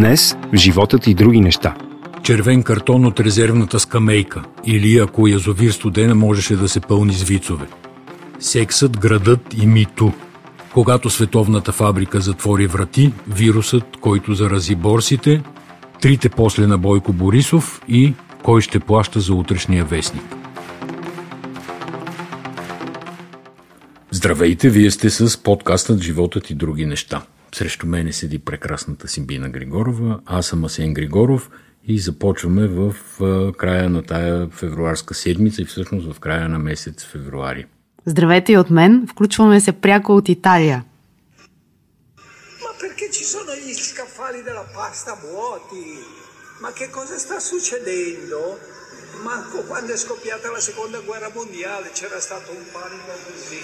Днес в животът и други неща. Червен картон от резервната скамейка или ако язовир студена можеше да се пълни с вицове. Сексът, градът и мито. Когато световната фабрика затвори врати, вирусът, който зарази борсите, трите после на Бойко Борисов и кой ще плаща за утрешния вестник. Здравейте, вие сте с подкастът Животът и други неща. Срещу мене седи прекрасната Симбина Григорова, аз съм Асен Григоров и започваме в края на тая февруарска седмица и всъщност в края на месец февруари. Здравейте и от мен, включваме се пряко от Италия. Ma perché ci sono gli scaffali della pasta vuoti? Ma che cosa sta succedendo? Manco quando è scoppiata la seconda guerra mondiale c'era stato un panico così.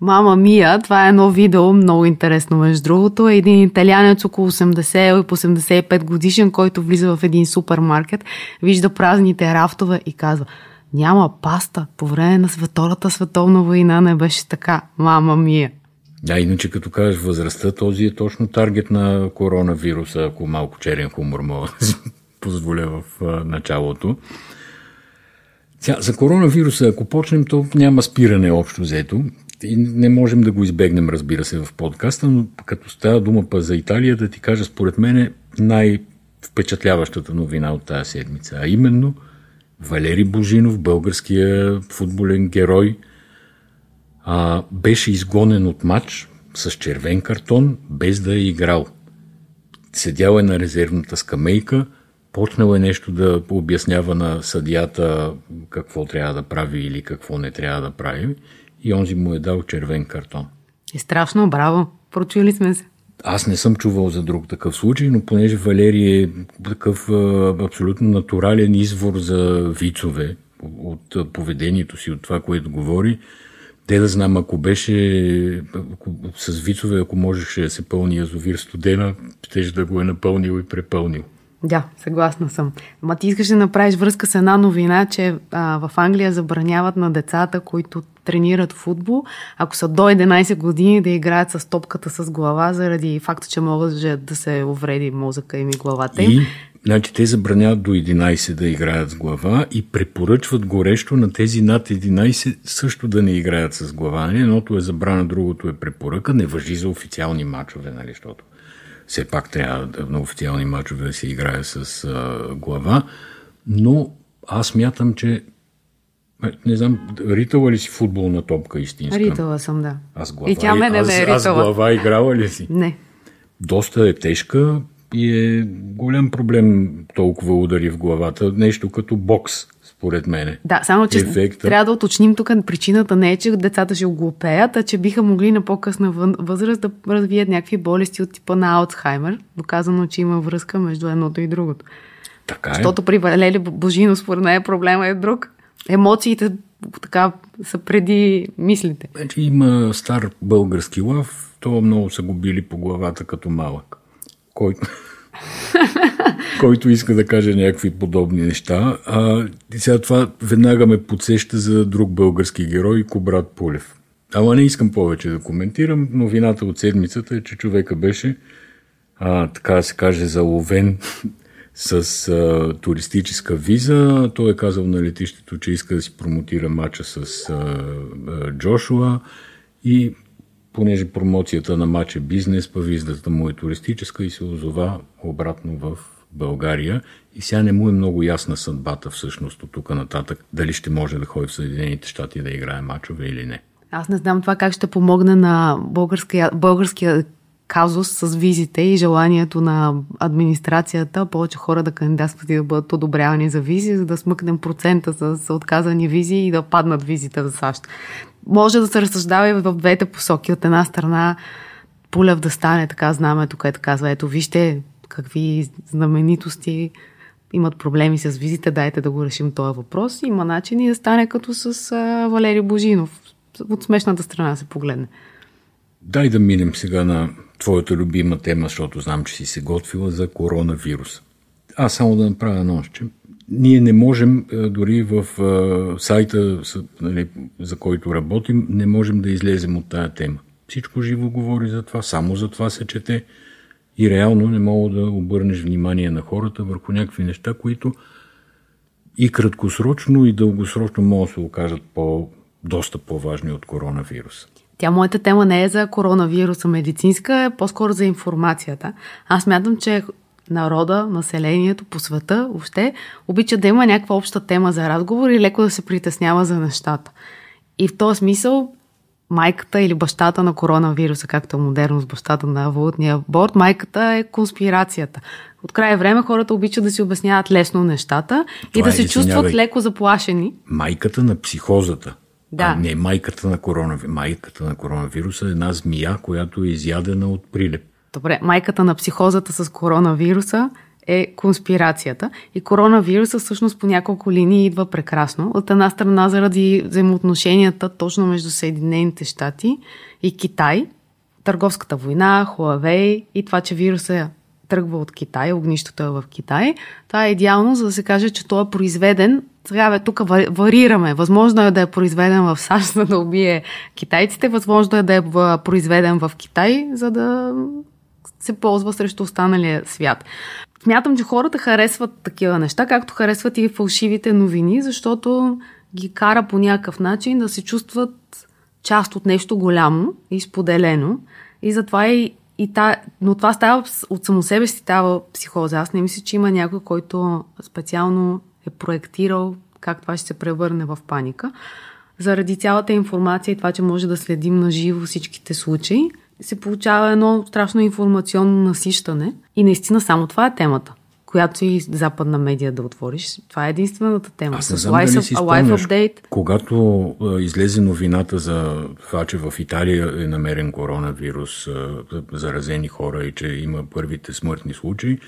Мама Мия, това е едно видео, много интересно между другото. Е един италянец около 80 и по 85 годишен, който влиза в един супермаркет, вижда празните рафтове и казва няма паста. По време на Втората световна война не беше така. Мама Мия. Да, иначе като кажеш възрастта, този е точно таргет на коронавируса, ако малко черен хумор мога да си позволя в началото. за коронавируса, ако почнем, то няма спиране общо взето. И не можем да го избегнем, разбира се, в подкаста, но като става дума па за Италия, да ти кажа, според мен е най-впечатляващата новина от тази седмица, а именно Валери Божинов, българския футболен герой, а, беше изгонен от матч с червен картон, без да е играл. Седял е на резервната скамейка, почнал е нещо да обяснява на съдията какво трябва да прави или какво не трябва да прави и онзи му е дал червен картон. Е страшно, браво. Прочули сме се. Аз не съм чувал за друг такъв случай, но понеже Валерий е такъв абсолютно натурален извор за вицове от поведението си, от това, което говори, те да знам, ако беше ако, с вицове, ако можеше да се пълни язовир студена, ще да го е напълнил и препълнил. Да, съгласна съм. Ма ти искаш да направиш връзка с една новина, че а, в Англия забраняват на децата, които тренират футбол, ако са до 11 години да играят с топката с глава, заради факта, че могат да се увреди мозъка им и главата им. И, значи, те забраняват до 11 да играят с глава и препоръчват горещо на тези над 11 също да не играят с глава. Едното е забрана, другото е препоръка. Не въжи за официални матчове, нали, защото все пак трябва на официални мачове да се играе с а, глава, но аз мятам, че не знам, ритала ли си футболна топка истинска? Ритала съм, да. Аз глава, и тя мене аз, не е ритала. Аз глава играла ли си? Не. Доста е тежка и е голям проблем толкова удари в главата. Нещо като бокс според мене. Да, само че Ефекта... трябва да уточним тук, причината не е, че децата ще оглупеят, а че биха могли на по-късна възраст да развият някакви болести от типа на Алцхаймер, доказано, че има връзка между едното и другото. Така е. Защото при Валели Божино, според нея, проблема е друг. Емоциите така са преди мислите. Значи има стар български лав, то много са го били по главата като малък. Който който иска да каже някакви подобни неща. А, сега това веднага ме подсеща за друг български герой, Кобрат Пулев. Ама не искам повече да коментирам. Новината от седмицата е, че човека беше, а, така се каже, заловен с а, туристическа виза. Той е казал на летището, че иска да си промотира матча с а, а, Джошуа и понеже промоцията на матч е бизнес, па визата му е туристическа и се озова обратно в България. И сега не му е много ясна съдбата всъщност от тук нататък, дали ще може да ходи в Съединените щати да играе мачове или не. Аз не знам това как ще помогне на българския, българския казус с визите и желанието на администрацията повече хора да кандидатстват и да бъдат одобрявани за визи, за да смъкнем процента с отказани визи и да паднат визите за САЩ може да се разсъждава и в двете посоки. От една страна Пулев да стане така знамето, което казва, ето вижте какви знаменитости имат проблеми с визите, дайте да го решим този въпрос. Има начини да стане като с а, Валери Божинов. От смешната страна се погледне. Дай да минем сега на твоята любима тема, защото знам, че си се готвила за коронавирус. Аз само да направя едно, че ние не можем, дори в сайта, нали, за който работим, не можем да излезем от тая тема. Всичко живо говори за това, само за това се чете. и реално не мога да обърнеш внимание на хората върху някакви неща, които и краткосрочно, и дългосрочно могат да се окажат по, доста по-важни от коронавируса. Тя моята тема не е за коронавируса медицинска, е по-скоро за информацията. Аз мятам, че народа, населението по света въобще обича да има някаква обща тема за разговор и леко да се притеснява за нещата. И в този смисъл майката или бащата на коронавируса, както е модерно с бащата на валутния борт, майката е конспирацията. От края време хората обичат да си обясняват лесно нещата Това и да е, се чувстват леко заплашени. Майката на психозата. Да. А не майката на коронавируса. Майката на коронавируса е една змия, която е изядена от прилеп. Добре, майката на психозата с коронавируса е конспирацията. И коронавируса всъщност по няколко линии идва прекрасно. От една страна заради взаимоотношенията точно между Съединените щати и Китай, търговската война, Хуавей и това, че вируса тръгва от Китай, огнището е в Китай. Това е идеално, за да се каже, че той е произведен. Сега бе, тук варираме. Възможно е да е произведен в САЩ, за да убие китайците. Възможно е да е произведен в Китай, за да се ползва срещу останалия свят. Смятам, че хората харесват такива неща, както харесват и фалшивите новини, защото ги кара по някакъв начин да се чувстват част от нещо голямо и споделено. И затова и, и та, но това става от само себе си става психоза. Аз не мисля, че има някой, който специално е проектирал как това ще се превърне в паника. Заради цялата информация и това, че може да следим на живо всичките случаи, се получава едно страшно информационно насищане. И наистина само това е темата която и западна медия да отвориш. Това е единствената тема. Аз не знам дали си спомняш, когато а, излезе новината за това, че в Италия е намерен коронавирус, а, заразени хора и че има първите смъртни случаи,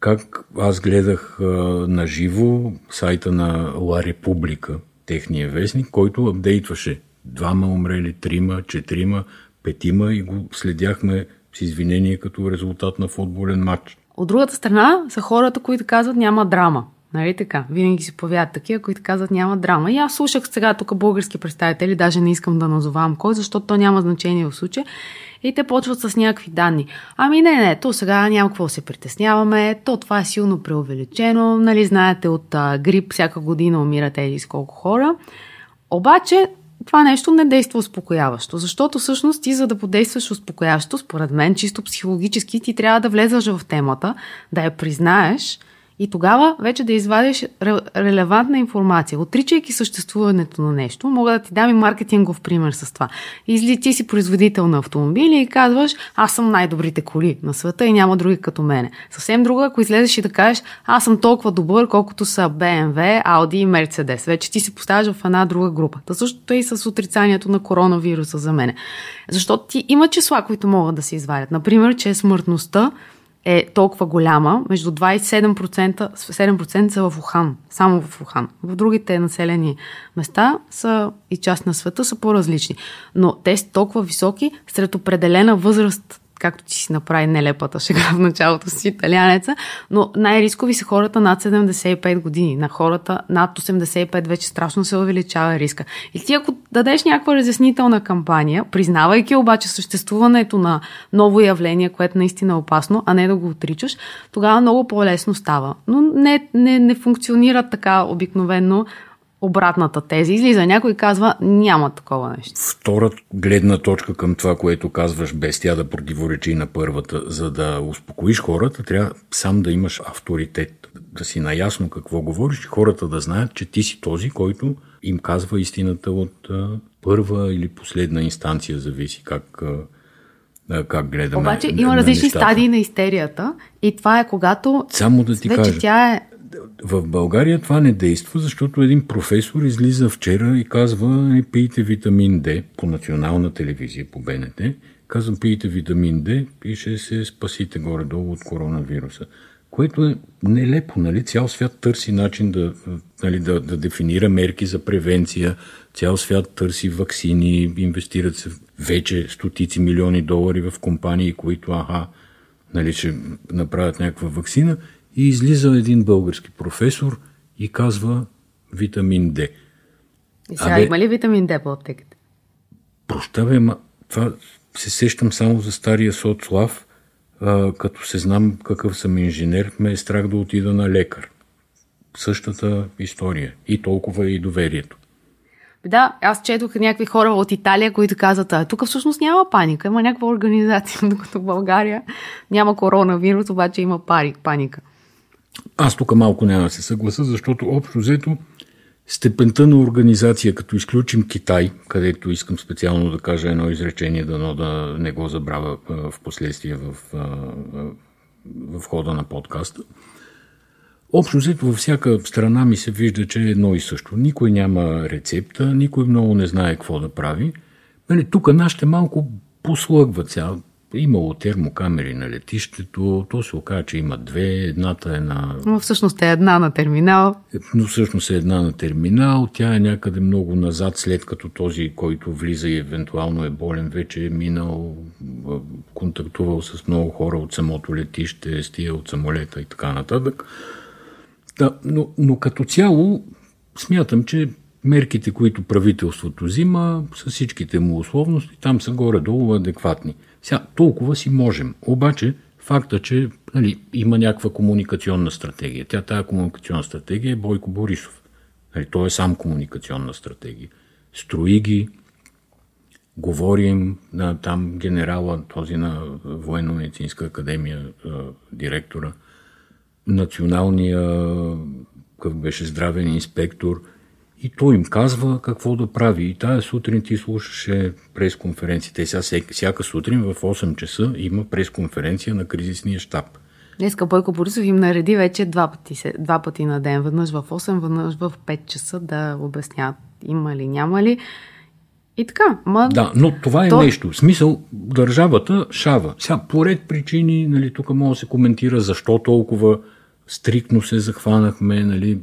как аз гледах а, на живо сайта на Ла Република, техния вестник, който апдейтваше двама умрели, трима, четирима, петима и го следяхме с извинение като резултат на футболен матч. От другата страна са хората, които казват няма драма. Нали така? Винаги си повядат такива, които казват няма драма. И аз слушах сега тук български представители, даже не искам да назовавам кой, защото то няма значение в случая. И те почват с някакви данни. Ами не, не, то сега няма какво се притесняваме, то това е силно преувеличено, нали знаете от а, грип всяка година умират еди с колко хора. Обаче това нещо не действа успокояващо, защото всъщност ти за да подействаш успокояващо, според мен, чисто психологически, ти трябва да влезеш в темата, да я признаеш и тогава вече да извадиш релевантна информация. Отричайки съществуването на нещо, мога да ти дам и маркетингов пример с това. Изли ти си производител на автомобили и казваш, аз съм най-добрите коли на света и няма други като мене. Съвсем друго, ако излезеш и да кажеш, аз съм толкова добър, колкото са BMW, Audi и Mercedes. Вече ти се поставяш в една друга група. Та същото е и с отрицанието на коронавируса за мене. Защото ти има числа, които могат да се извадят. Например, че смъртността е толкова голяма, между 27% 7% са в Ухан, само в Ухан. В другите населени места са и част на света са по-различни. Но те са толкова високи сред определена възраст както ти си направи нелепата шега в началото си италянеца, но най-рискови са хората над 75 години. На хората над 85 вече страшно се увеличава риска. И ти ако дадеш някаква разяснителна кампания, признавайки обаче съществуването на ново явление, което наистина е опасно, а не да го отричаш, тогава много по-лесно става. Но не, не, не функционира така обикновено обратната тези. Излиза някой и казва, няма такова нещо. Втора гледна точка към това, което казваш, без тя да противоречи на първата, за да успокоиш хората, трябва сам да имаш авторитет, да си наясно какво говориш и хората да знаят, че ти си този, който им казва истината от а, първа или последна инстанция, зависи как, а, как гледаме. Обаче има различни нещата. стадии на истерията и това е когато Само да ти вече кажа. тя е в България това не действа, защото един професор излиза вчера и казва не пийте витамин D по национална телевизия, по БНТ. Казвам пийте витамин D и ще се спасите горе-долу от коронавируса. Което е нелепо, нали? Цял свят търси начин да, нали, да, да дефинира мерки за превенция, цял свят търси вакцини, инвестират се вече стотици милиони долари в компании, които, аха, нали, ще направят някаква вакцина – и излиза един български професор и казва витамин Д. И сега Абе, има ли витамин Д по аптеката? Прощавай, ма това се сещам само за стария Соцлав, а, като се знам какъв съм инженер, ме е страх да отида на лекар. Същата история. И толкова и доверието. Да, аз четох някакви хора от Италия, които казват, а тук всъщност няма паника, има някаква организация, докато в България няма коронавирус, обаче има паника. Аз тук малко няма да се съгласа, защото общо взето степента на организация, като изключим Китай, където искам специално да кажа едно изречение, дано да не го забравя в последствие в, в хода на подкаста. Общо взето във всяка страна ми се вижда, че е едно и също. Никой няма рецепта, никой много не знае какво да прави. Нали, тук нашите малко послъгват сега. Имало термокамери на летището, то се оказа, че има две, едната е на... Но всъщност е една на терминал. Но всъщност е една на терминал, тя е някъде много назад, след като този, който влиза и евентуално е болен, вече е минал, контактувал с много хора от самото летище, стия от самолета и така нататък. Да, но, но като цяло смятам, че мерките, които правителството взима, с всичките му условности, там са горе-долу адекватни. Сега, толкова си можем. Обаче, факта, че нали, има някаква комуникационна стратегия. Тя тая комуникационна стратегия е Бойко Борисов. Нали, той е сам комуникационна стратегия. Строи ги, говорим на там генерала, този на Военно-медицинска академия, директора – националния как беше здравен инспектор и той им казва какво да прави. И тая сутрин ти слушаше пресконференцията. И сега всяка сутрин в 8 часа има пресконференция на кризисния щаб. Днеска Бойко Борисов им нареди вече два пъти, два пъти на ден. Веднъж в 8, веднъж в 5 часа да обясняват има ли, няма ли. И така. Ма... Да, но това е То... нещо. В смисъл, държавата шава. Сега, поред причини, нали, тук може да се коментира защо толкова стрикно се захванахме, нали.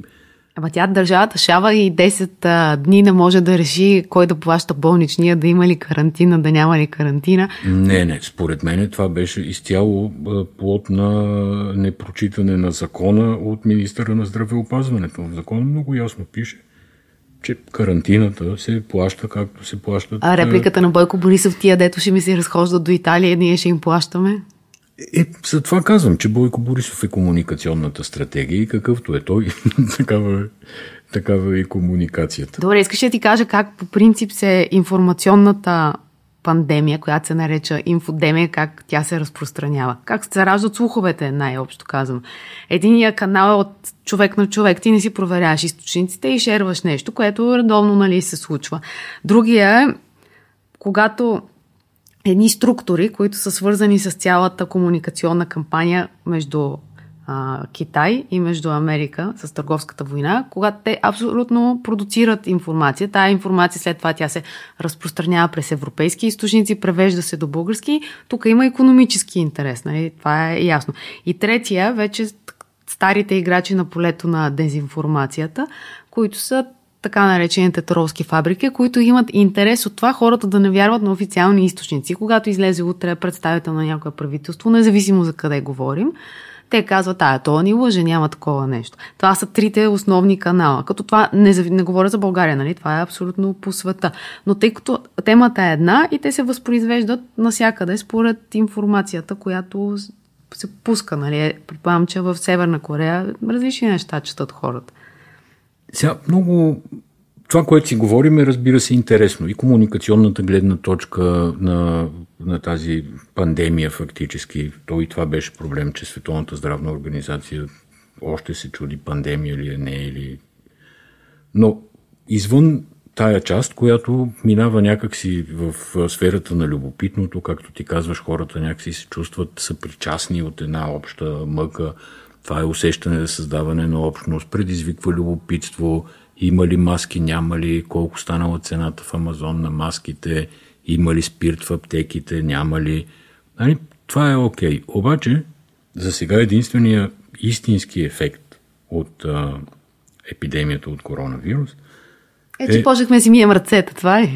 Ама тя държавата шава и 10 а, дни не може да реши кой да плаща болничния, да има ли карантина, да няма ли карантина. Не, не, според мен това беше изцяло плод на непрочитане на закона от министъра на здравеопазването. В закона много ясно пише, че карантината се плаща както се плащат. А репликата на Бойко Борисов, тия дето ще ми се разхождат до Италия, ние ще им плащаме? Е, за това казвам, че Бойко Борисов е комуникационната стратегия и какъвто е той, такава, е, такава е комуникацията. Добре, искаш да ти кажа как по принцип се информационната пандемия, която се нареча инфодемия, как тя се разпространява. Как се раждат слуховете, най-общо казано. Единия канал е от човек на човек. Ти не си проверяваш източниците и шерваш нещо, което редовно нали, се случва. Другия е, когато едни структури, които са свързани с цялата комуникационна кампания между а, Китай и между Америка с търговската война, когато те абсолютно продуцират информация. Тая информация след това тя се разпространява през европейски източници, превежда се до български. Тук има економически интерес, нали? това е ясно. И третия, вече старите играчи на полето на дезинформацията, които са така наречените тролски фабрики, които имат интерес от това хората да не вярват на официални източници. Когато излезе утре представител на някое правителство, независимо за къде говорим, те казват, а, то ни лъже, няма такова нещо. Това са трите основни канала. Като това, не, не говоря за България, нали? Това е абсолютно по света. Но тъй като темата е една и те се възпроизвеждат насякъде според информацията, която се пуска, нали? Предполагам, че в Северна Корея различни неща четат хората. Сега много това, което си говорим е, разбира се, интересно. И комуникационната гледна точка на, на тази пандемия фактически. То и това беше проблем, че Световната здравна организация още се чуди пандемия ли е, не е ли. Но извън тая част, която минава някакси в сферата на любопитното, както ти казваш, хората някакси се чувстват съпричастни от една обща мъка, това е усещане за създаване на общност, предизвиква любопитство, има ли маски, няма ли, колко станала цената в Амазон на маските, има ли спирт в аптеките, няма ли. Нали? Това е окей. Okay. Обаче, за сега единствения истински ефект от а, епидемията от коронавирус е, че е... почнахме си мием ръцете, това е.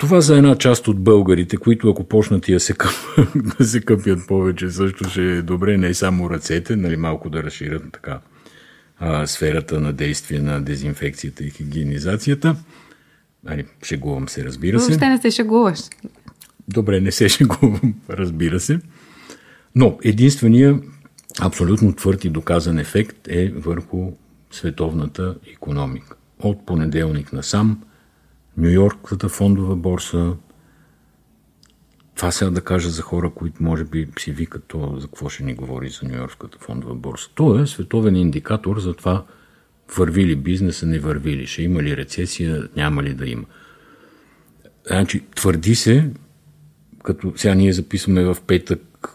Това за една част от българите, които ако почнат и да се, къп, да се къпят повече, също ще е добре, не само ръцете, нали, малко да разширят така а, сферата на действие на дезинфекцията и хигиенизацията. Нали, шегувам се, разбира се. Въобще не се шегуваш. Добре, не се шегувам, разбира се. Но единствения абсолютно твърд и доказан ефект е върху световната економика. От понеделник насам Нью-Йоркската фондова борса, това сега да кажа за хора, които може би си викат то, за какво ще ни говори за Нью-Йоркската фондова борса. То е световен индикатор за това върви ли бизнеса, не върви ли, ще има ли рецесия, няма ли да има. Значи, твърди се, като сега ние записваме в петък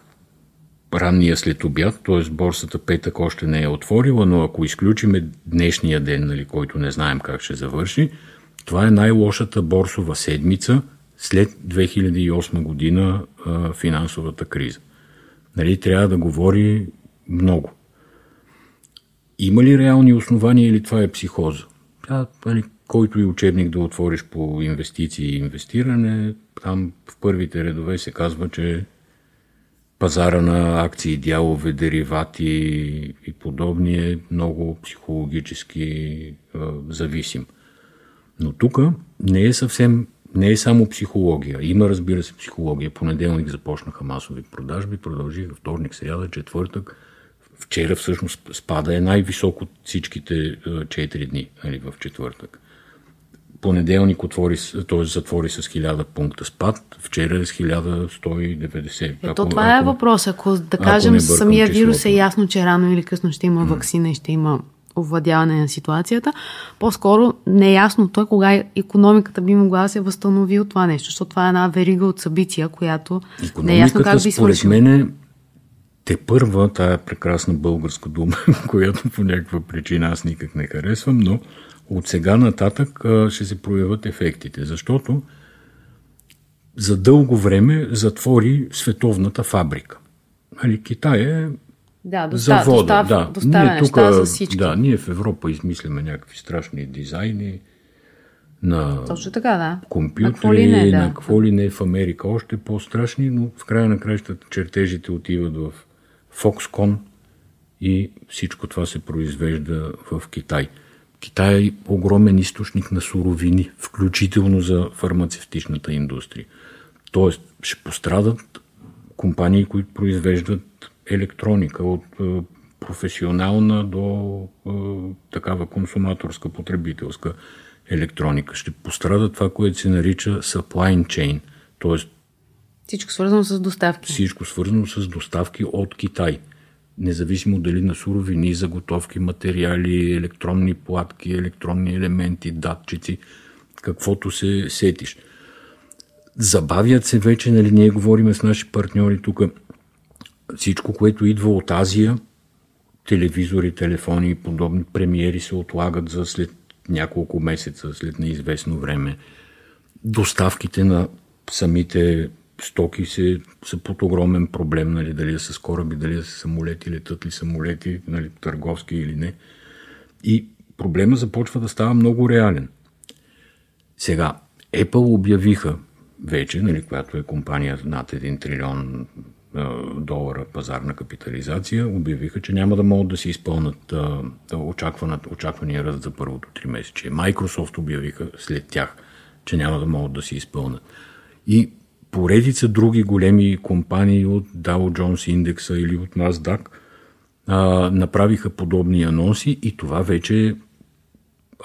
ранния след обяд, т.е. борсата петък още не е отворила, но ако изключиме днешния ден, нали, който не знаем как ще завърши, това е най-лошата борсова седмица след 2008 година а, финансовата криза. Нали, трябва да говори много. Има ли реални основания или това е психоза? А, нали, който и учебник да отвориш по инвестиции и инвестиране, там в първите редове се казва, че пазара на акции, дялове, деривати и подобни е много психологически е, зависим. Но тук не е съвсем, не е само психология. Има, разбира се, психология. Понеделник започнаха масови продажби, продължиха вторник, сряда, четвъртък. Вчера всъщност спада е най-висок от всичките 4 дни нали, в четвъртък понеделник отвори, т.е. затвори с 1000 пункта спад, вчера е с 1190. Ето ако, това е въпрос. Ако да кажем самия числото. вирус е ясно, че рано или късно ще има вакцина и ще има овладяване на ситуацията. По-скоро неясното е кога економиката би могла да се възстанови от това нещо, защото това е една верига от събития, която не е ясно как би според мен те първа, тая прекрасна българска дума, която по някаква причина аз никак не харесвам, но от сега нататък ще се проявят ефектите, защото за дълго време затвори световната фабрика. Нали, Китай е да, достав, завода. Достав, да. Доставя ние тук, за всички. Да, ние в Европа измисляме някакви страшни дизайни на Точно така, да. компютри, на, не, да. на какво ли не в Америка още по-страшни, но в края на кращата чертежите отиват в Foxconn и всичко това се произвежда в Китай. Китай е огромен източник на суровини, включително за фармацевтичната индустрия. Тоест, ще пострадат компании, които произвеждат електроника от е, професионална до е, такава консуматорска, потребителска електроника. Ще пострада това, което се нарича supply chain, т.е. всичко свързано с доставки. Всичко свързано с доставки от Китай независимо дали на суровини, заготовки, материали, електронни платки, електронни елементи, датчици, каквото се сетиш. Забавят се вече, нали, ние говорим с наши партньори тук, всичко, което идва от Азия, телевизори, телефони и подобни премиери се отлагат за след няколко месеца, след неизвестно време. Доставките на самите стоки се, са под огромен проблем, нали, дали да са с кораби, дали да са самолети, летат ли самолети, нали, търговски или не. И проблема започва да става много реален. Сега, Apple обявиха вече, нали, която е компания над 1 трилион долара пазарна капитализация, обявиха, че няма да могат да си изпълнат очаквания ръст за първото три месече. Microsoft обявиха след тях, че няма да могат да си изпълнат. И поредица други големи компании от Dow Jones индекса или от NASDAQ а, направиха подобни анонси и това вече е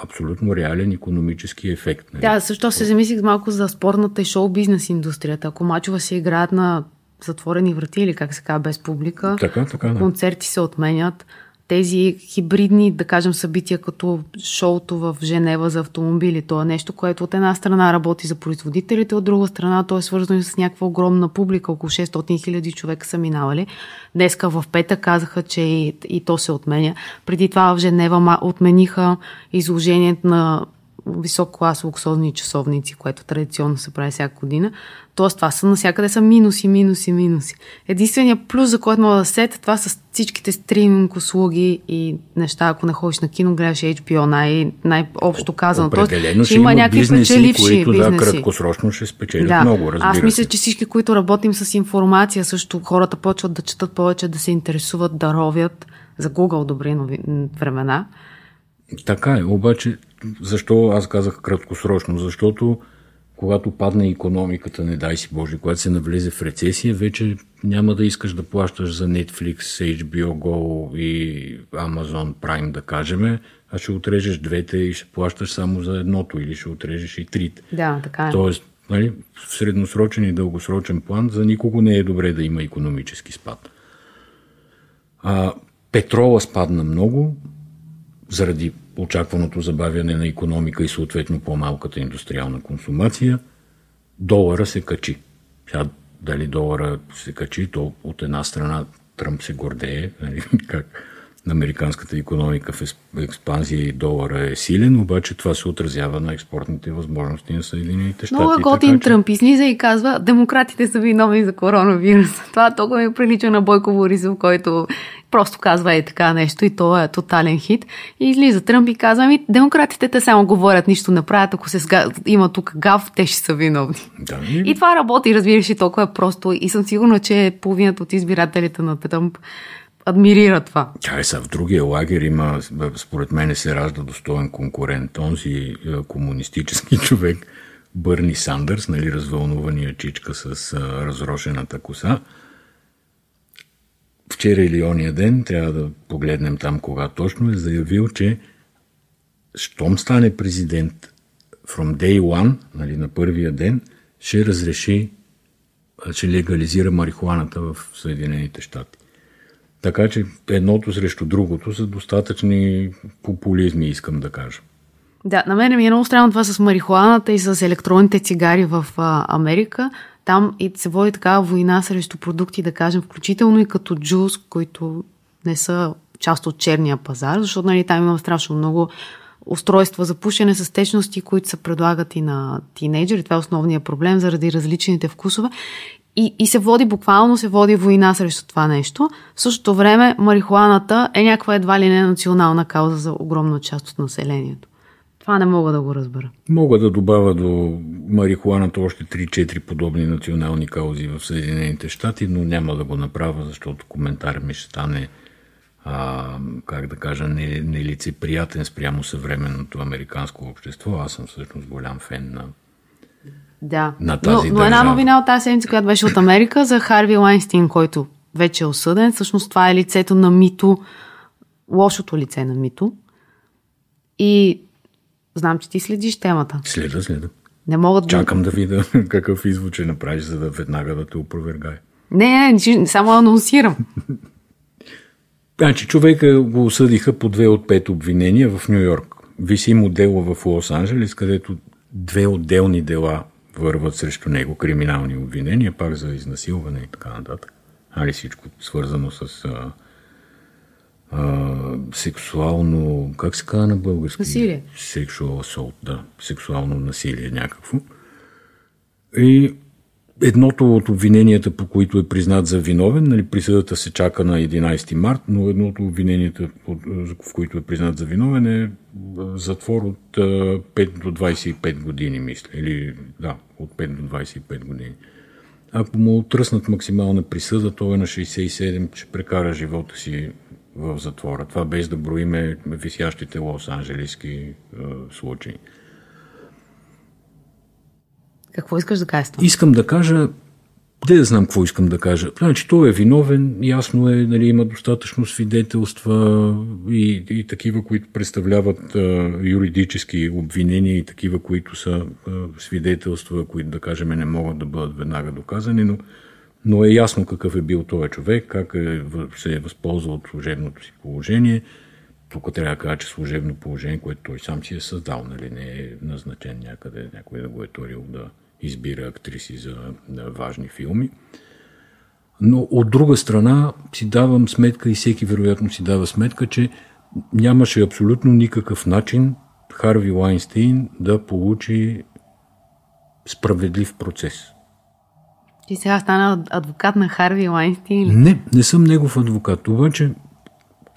абсолютно реален економически ефект. Нали? Да, също се замислих малко за спорната и шоу-бизнес индустрията. Ако мачове се играят на затворени врати или как се казва без публика, така, така, да. концерти се отменят, тези хибридни, да кажем, събития, като шоуто в Женева за автомобили. То е нещо, което от една страна работи за производителите, от друга страна то е свързано и с някаква огромна публика. Около 600 хиляди човека са минавали. Днеска в пета казаха, че и, и то се отменя. Преди това в Женева отмениха изложението на висок клас луксозни часовници, което традиционно се прави всяка година. Тоест, това са навсякъде са минуси, минуси, минуси. Единственият плюс, за който мога да сет, това са всичките стриминг услуги и неща, ако не ходиш на кино, гледаш HBO, най- най-общо казано. Определено Тоест, ще има някакви бизнеси, печеливши които, бизнеси. Да, краткосрочно ще спечелят да. много, разбира Аз мисля, че всички, които работим с информация, също хората почват да четат повече, да се интересуват, да ровят за Google добри времена. Така е, обаче защо аз казах краткосрочно? Защото когато падне економиката, не дай си Боже, когато се навлезе в рецесия, вече няма да искаш да плащаш за Netflix, HBO Go и Amazon Prime, да кажем, а ще отрежеш двете и ще плащаш само за едното или ще отрежеш и трите. Да, така е. Тоест, нали, в средносрочен и дългосрочен план за никого не е добре да има економически спад. А, петрола спадна много заради очакваното забавяне на економика и съответно по-малката индустриална консумация. Долара се качи. Сега дали долара се качи, то от една страна Тръмп се гордее, нали, как американската економика в експанзия и долара е силен, обаче това се отразява на експортните възможности на Съединените щати. Много готин Тръмп излиза и казва, демократите са виновни за коронавируса. Това толкова ми прилича на Бойко Борисов, който просто казва и така нещо и то е тотален хит. И излиза Тръмп и казва, ми, демократите те само говорят, нищо не правят, ако се сга... има тук гав, те ще са виновни. Да, и... и това работи, разбираш, и толкова е просто. И съм сигурна, че половината от избирателите на Тръмп адмирира това. Тя е са в другия лагер има, според мен се ражда достоен конкурент. Онзи е, комунистически човек, Бърни Сандърс, нали, развълнувания чичка с а, разрошената коса. Вчера или ония ден, трябва да погледнем там кога точно, е заявил, че щом стане президент from day one, нали, на първия ден, ще разреши, ще легализира марихуаната в Съединените щати. Така че едното срещу другото са достатъчни популизми, искам да кажа. Да, на мен ми е много странно това с марихуаната и с електронните цигари в а, Америка. Там и се води такава война срещу продукти, да кажем, включително и като джуз, които не са част от черния пазар, защото нали, там има страшно много устройства за пушене с течности, които се предлагат и на тинейджери. Това е основният проблем заради различните вкусове. И, и се води, буквално се води война срещу това нещо. В същото време марихуаната е някаква едва ли не национална кауза за огромна част от населението. Това не мога да го разбера. Мога да добавя до марихуаната още 3-4 подобни национални каузи в Съединените щати, но няма да го направя, защото коментар ми ще стане а, как да кажа, нелицеприятен не спрямо съвременното американско общество. Аз съм всъщност голям фен на да. на тази но, но една новина от тази седмица, която беше от Америка за Харви Лайнстин, който вече е осъден. Всъщност това е лицето на Мито, лошото лице на Мито. И знам, че ти следиш темата. Следа, следа. Не могат Чакам да видя какъв извод ще направиш, за да веднага да те опровергай. Не, не, само анонсирам. Значи човека го осъдиха по две от пет обвинения в Нью Йорк. Виси му дело в Лос Анджелес, където две отделни дела върват срещу него криминални обвинения, пак за изнасилване и така нататък. Али всичко свързано с а, а, сексуално, как се казва на български? Насилие. Sexual assault, да. Сексуално насилие някакво. И едното от обвиненията, по които е признат за виновен, нали, присъдата се чака на 11 март, но едното от обвиненията, в които е признат за виновен е затвор от 5 до 25 години, мисля. Или, да, от 5 до 25 години. Ако му отръснат максимална присъда, той е на 67, ще прекара живота си в затвора. Това без да броиме висящите лос-анджелиски случаи. Какво искаш да кажеш? Искам да кажа, де да знам какво искам да кажа. Значи той е виновен, ясно е, нали, има достатъчно свидетелства и, и такива, които представляват а, юридически обвинения и такива, които са а, свидетелства, които да кажем не могат да бъдат веднага доказани, но, но е ясно какъв е бил този човек, как е, се е възползвал от служебното си положение. Тук трябва да кажа, че служебно положение, което той сам си е създал, нали, не е назначен някъде, някой да го е торил да, избира актриси за важни филми. Но от друга страна си давам сметка и всеки вероятно си дава сметка, че нямаше абсолютно никакъв начин Харви Лайнстейн да получи справедлив процес. Ти сега стана адвокат на Харви Лайнстейн? Не, не съм негов адвокат. Обаче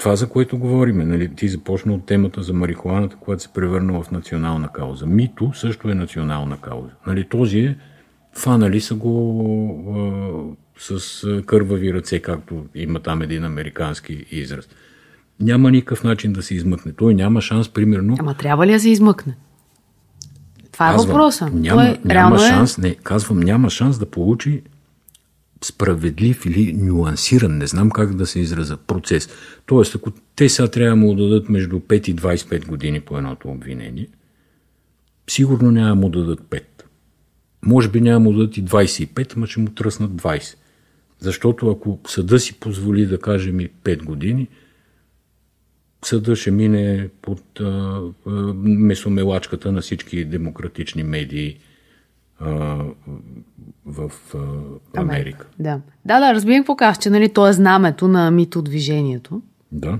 това, за което говорим, нали, ти започна от темата за марихуаната, която се превърна в национална кауза. Мито също е национална кауза. Нали, този е, фанали са го а, с кървави ръце, както има там един американски израз. Няма никакъв начин да се измъкне. Той няма шанс, примерно. Ама трябва ли да се измъкне? Това е въпроса. Няма, Той, няма реално шанс, е... не, казвам, няма шанс да получи справедлив или нюансиран, не знам как да се израза, процес. Тоест, ако те сега трябва му дадат между 5 и 25 години по едното обвинение, сигурно няма му дадат 5. Може би няма му дадат и 25, ама ще му тръснат 20. Защото ако съда си позволи да кажем и 5 години, съда ще мине под а, а, месомелачката на всички демократични медии в Америка. Да. да, да, разбирам какво казваш, че нали, то е знамето на мито движението. Да.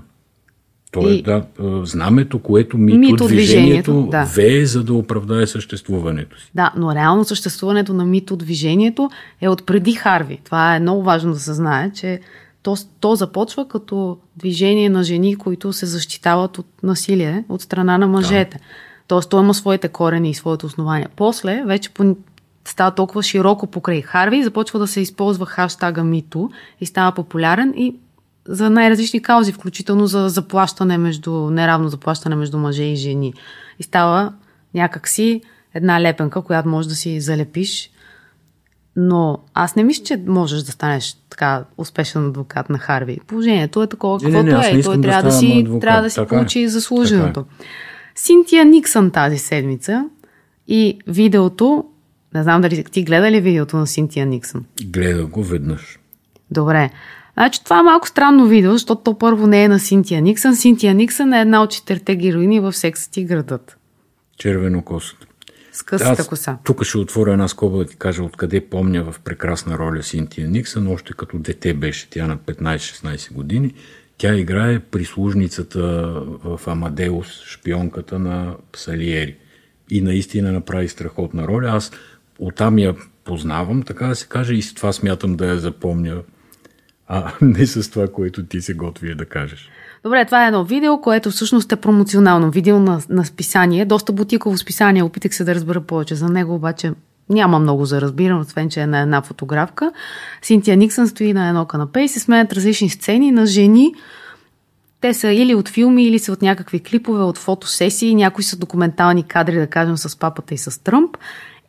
То е, И- да, знамето, което мито, Мито движението, да. вее, за да оправдае съществуването си. Да, но реално съществуването на мито движението е от преди Харви. Това е много важно да се знае, че то, то започва като движение на жени, които се защитават от насилие от страна на мъжете. Тоест, то има своите корени и своето основание. После, вече по, става толкова широко покрай Харви започва да се използва хаштага Мито и става популярен и за най-различни каузи, включително за заплащане между, неравно заплащане между мъже и жени. И става някакси една лепенка, която можеш да си залепиш. Но аз не мисля, че можеш да станеш така успешен адвокат на Харви. Положението е такова, Не, каквото не, е. не искам той да трябва да, си, адвокат. трябва да си Така е. получи заслуженото. Така Синтия Никсън тази седмица и видеото, не знам дали ти гледа ли видеото на Синтия Никсън? Гледа го веднъж. Добре. Значи това е малко странно видео, защото то първо не е на Синтия Никсън. Синтия Никсън е една от четирите героини в Секса ти градът. Червенокосата. С късата Аз коса. тук ще отворя една скоба да ти кажа откъде помня в прекрасна роля Синтия Никсън, още като дете беше тя на 15-16 години. Тя играе прислужницата в Амадеус, шпионката на Салиери. И наистина направи страхотна роля. Аз оттам я познавам, така да се каже, и с това смятам да я запомня, а не с това, което ти се готви да кажеш. Добре, това е едно видео, което всъщност е промоционално. Видео на, на списание, доста бутиково списание. Опитах се да разбера повече за него, обаче няма много за разбирам, освен че е на една фотографка. Синтия Никсън стои на едно канапе и се сменят различни сцени на жени. Те са или от филми, или са от някакви клипове, от фотосесии, някои са документални кадри, да кажем, с папата и с Тръмп.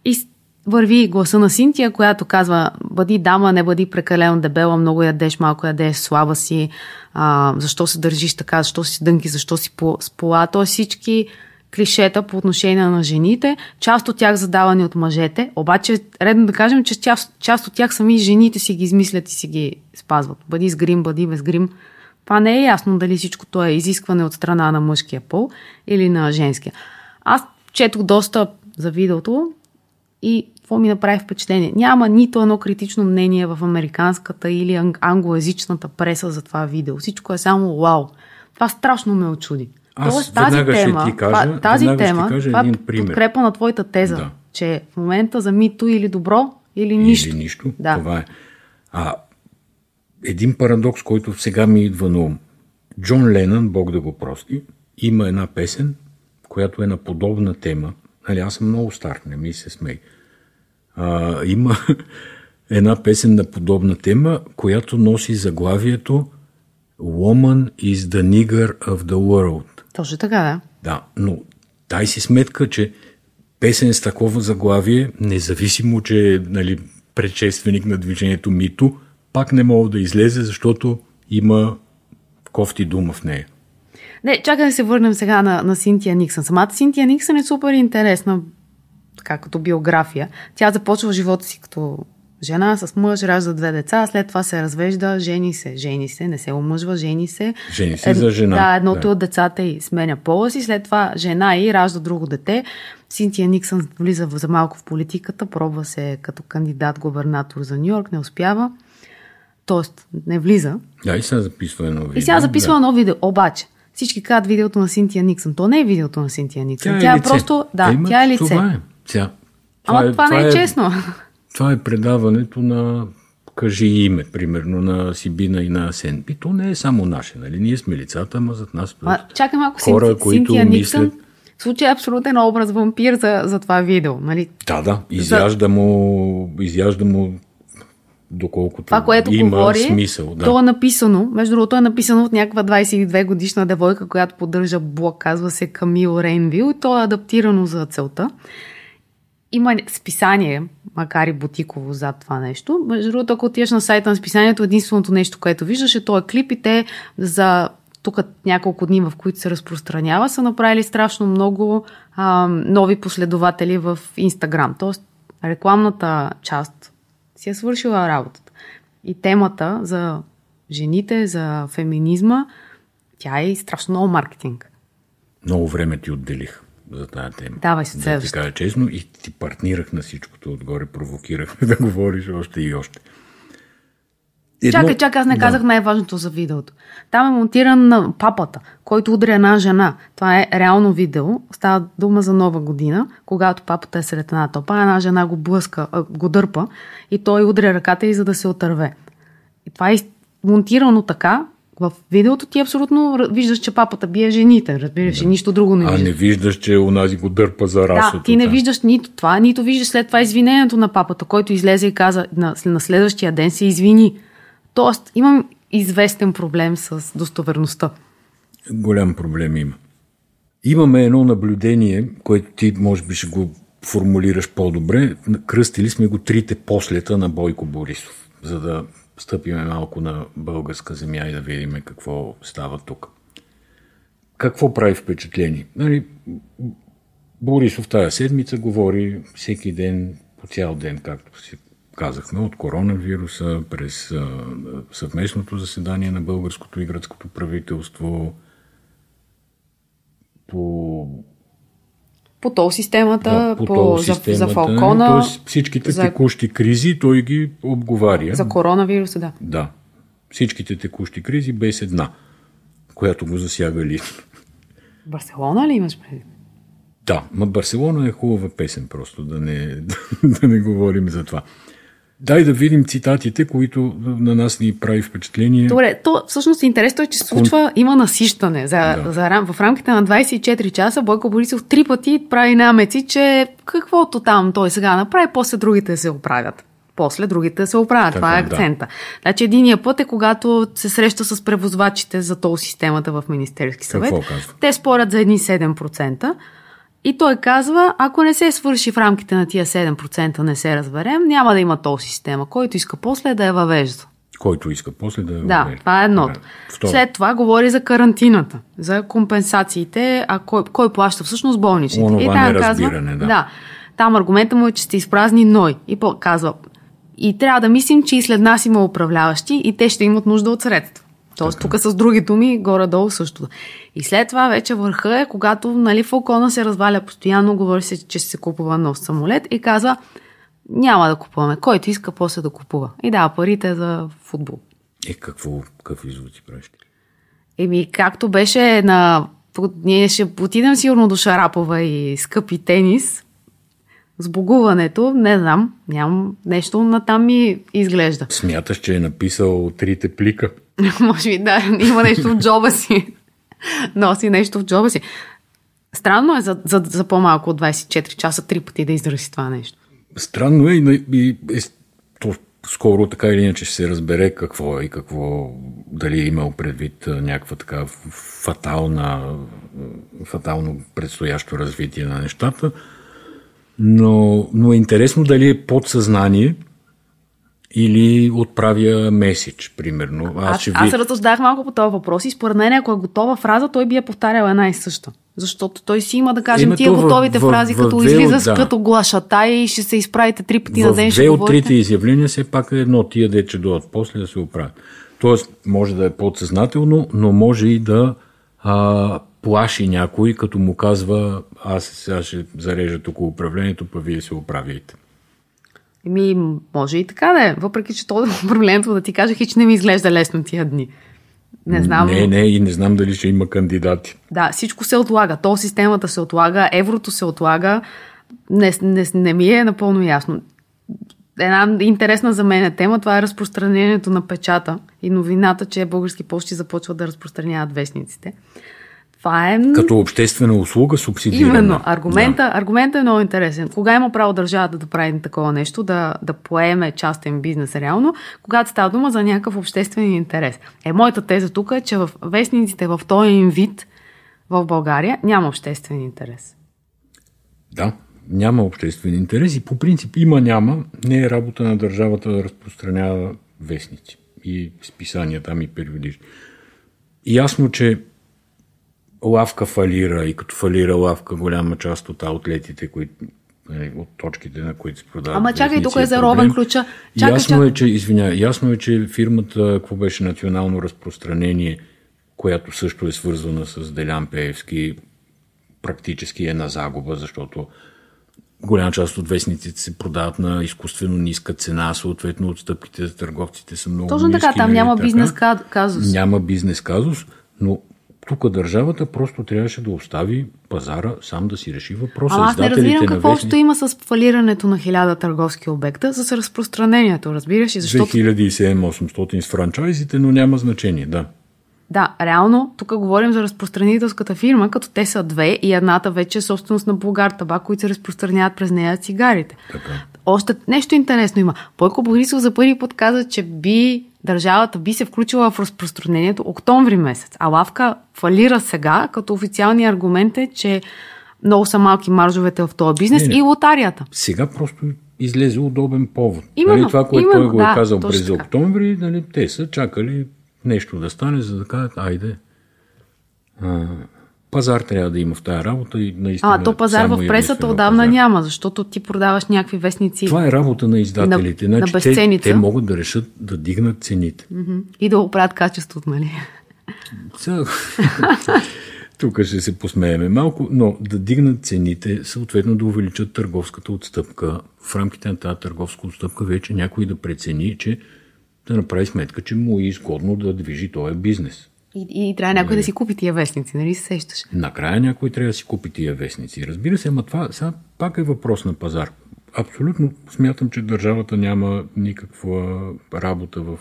И върви гласа на Синтия, която казва, бъди дама, не бъди прекалено дебела, много ядеш, малко ядеш, слаба си, а, защо се държиш така, защо си дънки, защо си по- с пола. Тоест всички клишета по отношение на жените, част от тях задавани от мъжете, обаче редно да кажем, че част, част от тях сами жените си ги измислят и си ги спазват. Бъди с грим, бъди без грим. Това не е ясно дали всичкото е изискване от страна на мъжкия пол или на женския. Аз четох доста за видеото и какво ми направи впечатление? Няма нито едно критично мнение в американската или ан- англоязичната преса за това видео. Всичко е само вау. Това страшно ме очуди. Аз тази веднага ще тема, ти кажа- тази ще тема, ти кажа това един е пример. подкрепа на твоята теза, Да. че в момента за мито или добро, или нищо. Или нищо. Да. Това е. А, един парадокс, който сега ми идва на ум. Джон Ленън, Бог да го прости, има една песен, която е на подобна тема. Нали, аз съм много стар, не ми се смей. А, има една песен на подобна тема, която носи заглавието Woman is the nigger of the world. Точно така, да. Да, но дай си сметка, че песен с такова заглавие, независимо, че е нали, предшественик на движението Мито, пак не мога да излезе, защото има кофти дума в нея. Не, чакай да се върнем сега на, на Синтия Никсън. Самата Синтия Никсън е супер интересна, така като биография. Тя започва живота си като жена с мъж, ражда две деца, след това се развежда, жени се, жени се, не се омъжва, жени се. Жени се за жена. Да, едното Да. от децата й сменя пола си, след това жена и ражда друго дете. Синтия Никсън влиза за малко в политиката, пробва се като кандидат губернатор за Нью Йорк, не успява. Тоест, не влиза. Да, и сега записва едно видео. И сега записва да. едно видео. Обаче, всички казват видеото на Синтия Никсън. То не е видеото на Синтия Никсън. Тя е, Тя е лице. просто. Да, Има, тя е лице. Това е. Сега, Ама това, не е, честно. Това е предаването на Кажи име, примерно на Сибина и на Асен. И то не е само наше, нали? Ние сме лицата, ама зад нас А, чакай малко, хора, Синти, които Синтия Никсън. мислят... В случай е абсолютен образ вампир за, за това видео. Нали? Да, да, изяжда му, изяжда му доколкото Това, което има говори, смисъл. Да. то е написано, между другото е написано от някаква 22 годишна девойка, която поддържа блог, казва се Камил Рейнвил и то е адаптирано за целта. Има списание, макар и бутиково зад това нещо. Между другото, ако отидеш на сайта на списанието, единственото нещо, което виждаш е този клип и те за тук няколко дни, в които се разпространява, са направили страшно много а, нови последователи в Инстаграм. Тоест, рекламната част си е свършила работата. И темата за жените, за феминизма, тя е страшно много маркетинг. Много време ти отделих за тази тема. Давай се да ти кажа честно и ти партнирах на всичкото отгоре, провокирах да говориш още и още. Едно... Чакай, чакай, аз не да. казах най-важното за видеото. Там е монтиран на папата, който удря една жена. Това е реално видео. Става дума за нова година, когато папата е сред една топа, една жена го блъска, го дърпа и той удря ръката и за да се отърве. И това е монтирано така, в видеото ти абсолютно виждаш, че папата бие жените, разбираш, да. нищо друго не виждаш. А не виждаш, че унази го дърпа за расото. Да, ти не виждаш нито това, нито виждаш след това извинението на папата, който излезе и каза на, на следващия ден се извини. Тоест, имам известен проблем с достоверността. Голям проблем има. Имаме едно наблюдение, което ти може би ще го формулираш по-добре. Кръстили сме го трите послета на Бойко Борисов, за да стъпиме малко на българска земя и да видим какво става тук. Какво прави впечатление? Нали, Борисов тази седмица говори всеки ден, по цял ден, както си казахме, от коронавируса, през съвместното заседание на българското и гръцкото правителство, по по тол системата, да, по, по тол системата, за, за Фалкона. Тоест всичките за... текущи кризи той ги обговаря. За коронавируса, да. Да. Всичките текущи кризи без една, която го засяга лично. Барселона ли имаш преди? Да, ма Барселона е хубава песен просто, да не, да не говорим за това. Дай да видим цитатите, които на нас ни прави впечатление. Добре, то всъщност интересно е, че се случва, има насищане. За, да. за, в рамките на 24 часа Бойко Борисов три пъти прави намеци, че каквото там той сега направи, после другите се оправят. После другите се оправят. Така, Това е акцента. Да. Значи единия път е когато се среща с превозвачите за тол системата в Министерски съвет. Те спорят за едни 7%. И той казва, ако не се свърши в рамките на тия 7% не се разберем, няма да има тол система. Който иска после да я въвежда. Който иска после да я въвежда. Да, това е едното. Да. След това говори за карантината, за компенсациите, а кой, кой плаща всъщност болничните. Онова и там казва, да. да. Там аргумента му е, че сте изпразни ной. И казва, и трябва да мислим, че и след нас има управляващи и те ще имат нужда от средства. Тоест, тук с други думи, горе-долу също. И след това вече върха е, когато нали, Фалкона се разваля постоянно, говори се, че се купува нов самолет и казва, няма да купуваме. Който иска после да купува. И дава парите за футбол. Е, какво, какви изводи правиш? Еми, както беше на... Ние ще отидем сигурно до Шарапова и скъпи тенис. Сбогуването, не знам, нямам нещо на там ми изглежда. Смяташ, че е написал трите плика? Може би да, има нещо в джоба си. Носи нещо в джоба си. Странно е за, за, за по-малко от 24 часа три пъти да изрази това нещо. Странно е и, и е, то скоро така или иначе ще се разбере какво е и какво, дали е имал предвид някаква така фатална, фатално предстоящо развитие на нещата. Но, но е интересно дали е подсъзнание – или отправя меседж, примерно. Аз, аз, ви... аз разсъждах малко по този въпрос и според мен, ако е готова фраза, той би я повтарял една и съща. Защото той си има, да кажем, Името тия готовите в, фрази, в, като в, излиза да. като глашата и ще се изправите три пъти в на ден. Две от трите изявления все пак е едно, тия дече дойдат после да се оправят. Тоест, може да е подсъзнателно, но може и да а, плаши някой, като му казва, аз сега ще зарежа тук управлението, па вие се оправяйте. Ми, може и така да е. Въпреки, че то проблемето да ти кажа, че не ми изглежда лесно тия дни. Не знам. Не, не, и не знам дали ще има кандидати. Да, всичко се отлага. То системата се отлага, еврото се отлага. Не, не, не ми е напълно ясно. Една интересна за мен тема, това е разпространението на печата и новината, че български почти започват да разпространяват вестниците. Това е... Като обществена услуга субсидирана. Именно. Аргумента, да. аргумента е много интересен. Кога има право държавата да прави такова нещо, да, да поеме частен бизнес реално, когато става дума за някакъв обществен интерес. Е, моята теза тук е, че в вестниците в този им вид в България няма обществен интерес. Да, няма обществен интерес и по принцип има-няма, не е работа на държавата да разпространява вестници и списания там и периодични. Ясно, че лавка фалира и като фалира лавка голяма част от аутлетите, които нали, от точките, на които се продават. Ама чакай, тук е за ровен ключа. Чакай, ясно, чакай. Е, че, извиня, ясно е, че фирмата, какво беше национално разпространение, която също е свързвана с Делян Пеевски, практически е на загуба, защото голяма част от вестниците се продават на изкуствено ниска цена, съответно отстъпките за търговците са много Точно така, там няма така. бизнес казус. Няма бизнес казус, но тук държавата просто трябваше да остави пазара сам да си реши въпроса. Ама аз не разбирам какво вестни... ще има с фалирането на хиляда търговски обекта, с разпространението, разбираш? Защото... 2700 с франчайзите, но няма значение, да. Да, реално, тук говорим за разпространителската фирма, като те са две и едната вече е собственост на Българ Табак, които се разпространяват през нея цигарите. Така. Още нещо интересно има. Бойко Борисов за първи път каза, че би държавата би се включила в разпространението октомври месец. А лавка фалира сега, като официалният аргумент е, че много са малки маржовете в този бизнес не, не. и лотарията. Сега просто излезе удобен повод. Именно, нали, това, което именно, той го е да, казал през така. октомври, нали, те са чакали нещо да стане, за да кажат, айде. А, пазар трябва да има в тази работа и наистина. А, то пазар в пресата отдавна пазар. няма, защото ти продаваш някакви вестници. Това е работа на издателите. На, значи, на те, те могат да решат да дигнат цените. Mm-hmm. И да оправят качеството, нали? Тук ще се посмееме малко, но да дигнат цените, съответно да увеличат търговската отстъпка. В рамките на тази търговска отстъпка вече някой да прецени, че да направи сметка, че му е изгодно да движи този бизнес. И, и трябва някой да нали? си купи тия вестници, нали се сещаш? Накрая някой трябва да си купи тия вестници. Разбира се, ама това сега пак е въпрос на пазар. Абсолютно смятам, че държавата няма никаква работа в,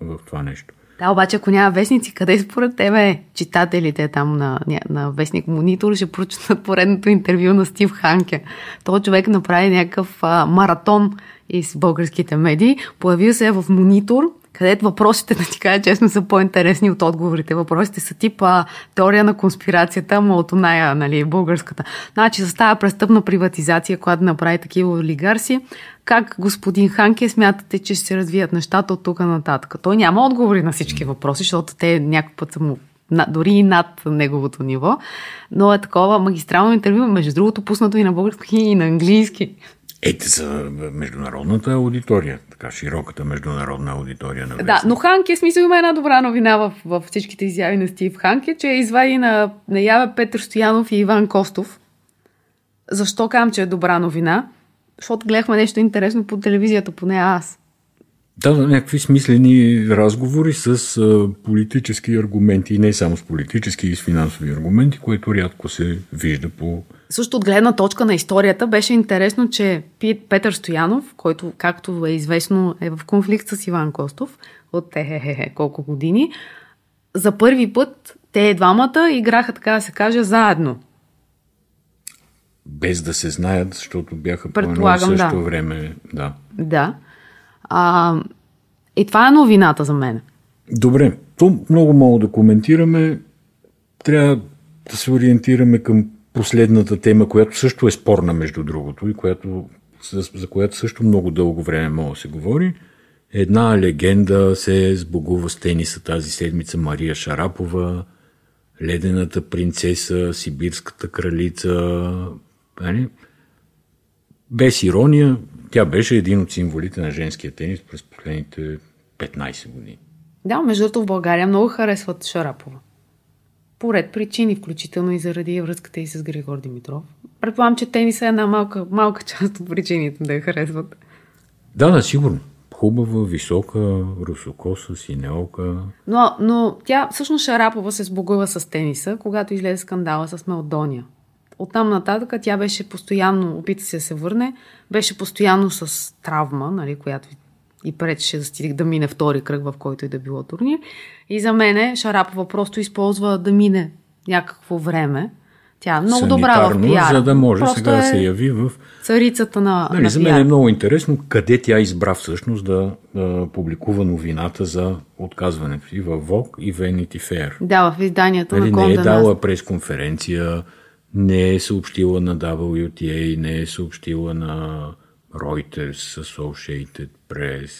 в това нещо. Да, обаче ако няма вестници, къде според тебе читателите там на, на Вестник Монитор ще прочитат поредното интервю на Стив Ханке? Той човек направи някакъв а, маратон из българските медии. Появил се в Монитор където въпросите, да ти кажа честно, са по-интересни от отговорите. Въпросите са типа теория на конспирацията, но от оная, нали, българската. Значи, с тази престъпна приватизация, която направи такива олигарси, как господин Ханке смятате, че ще се развият нещата от тук нататък? Той няма отговори на всички въпроси, защото те някакъв път са му дори и над неговото ниво, но е такова магистрално интервю, между другото пуснато и на български и на английски. Ете за международната аудитория, така широката международна аудитория на Да, но Ханке, смисъл има една добра новина в, в всичките изяви на Стив Ханке, че е извади на наяве Петър Стоянов и Иван Костов. Защо кам, че е добра новина? Защото гледахме нещо интересно по телевизията, поне аз. Да, някакви смислени разговори с политически аргументи, и не само с политически, и с финансови аргументи, което рядко се вижда по също от гледна точка на историята беше интересно, че Петър Стоянов, който, както е известно, е в конфликт с Иван Костов от е колко години, за първи път те двамата играха, така да се каже, заедно. Без да се знаят, защото бяха по едно също да. време. Да. Да. А, и това е новината за мен. Добре, то много мога да коментираме. Трябва да се ориентираме към последната тема, която също е спорна, между другото, и която, за, за която също много дълго време мога да се говори. Една легенда се сбогува с тениса тази седмица Мария Шарапова, Ледената принцеса, Сибирската кралица. Нали? Без ирония, тя беше един от символите на женския тенис през последните 15 години. Да, между другото в България много харесват Шарапова по ред причини, включително и заради връзката и с Григор Димитров. Предполагам, че тениса е една малка, малка част от причините да я харесват. Да, да, сигурно. Хубава, висока, русокоса, синеока. Но, но тя всъщност Шарапова се сбогува с тениса, когато излезе скандала с Мелдония. Оттам нататък тя беше постоянно, опита се да се върне, беше постоянно с травма, нали, която и пречеше да стига да мине втори кръг, в който и да било турнир. И за мене Шарапова просто използва да мине някакво време. Тя е много добра в пиар. За да може просто сега е да се яви в... Царицата на, нали, на За мен е много интересно къде тя избра всъщност да, да публикува новината за отказването и в Vogue и Vanity Fair. Да, в изданията нали, на Конда Не е дала пресконференция, Не е съобщила на WTA, не е съобщила на Reuters, Associated Press.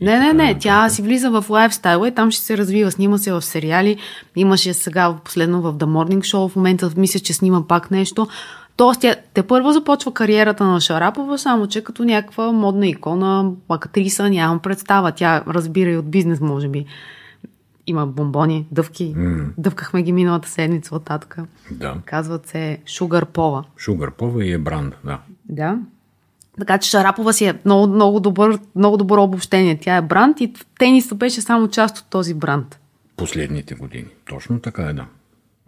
Не, не, не. Тя си влиза в лайфстайла и там ще се развива. Снима се в сериали. Имаше сега последно в The Morning Show. В момента мисля, че снима пак нещо. Тоест, тя те първо започва кариерата на Шарапова, само че като някаква модна икона, актриса, нямам представа. Тя разбира и от бизнес, може би. Има бомбони, дъвки. Mm. Дъвкахме ги миналата седмица от татка. Да. Казват се Шугар Пова. Шугар Пова и е бранд, да. Да. Така че Шарапова си е много, много, добър, много добро обобщение. Тя е бранд и тениса беше само част от този бранд. Последните години. Точно така е, да.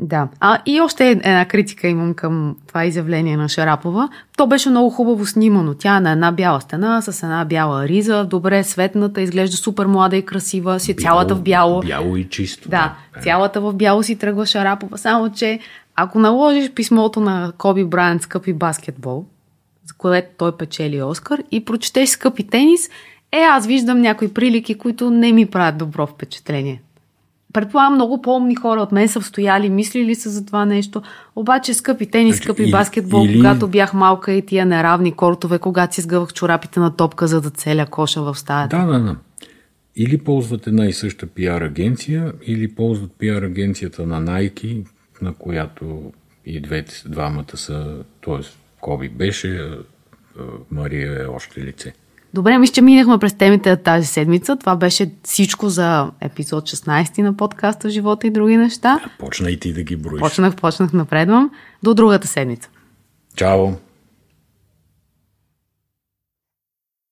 Да. А и още една критика имам към това изявление на Шарапова. То беше много хубаво снимано. Тя е на една бяла стена с една бяла риза, добре светната, изглежда супер млада и красива, си бяло, цялата в бяло. Бяло и чисто. Да, да, цялата в бяло си тръгва Шарапова. Само, че ако наложиш писмото на Коби Брайант скъпи баскетбол, за което той печели Оскар, и прочетеш скъпи тенис, е, аз виждам някои прилики, които не ми правят добро впечатление. Предполагам, много по-умни хора от мен са стояли, мислили са за това нещо. Обаче, скъпи тенис, значи, скъпи или, баскетбол, или... когато бях малка и тия неравни кортове, когато си сгъвах чорапите на топка, за да целя коша в стаята. Да, да, да. Или ползват една и съща пиар агенция, или ползват пиар агенцията на Nike, на която и двете, двамата са, т.е. Коби беше, Мария е още лице. Добре, мисля, че минахме през темите тази седмица. Това беше всичко за епизод 16 на подкаста Живота и други неща. Почна и ти да ги броиш. Почнах, почнах, напредвам. До другата седмица. Чао!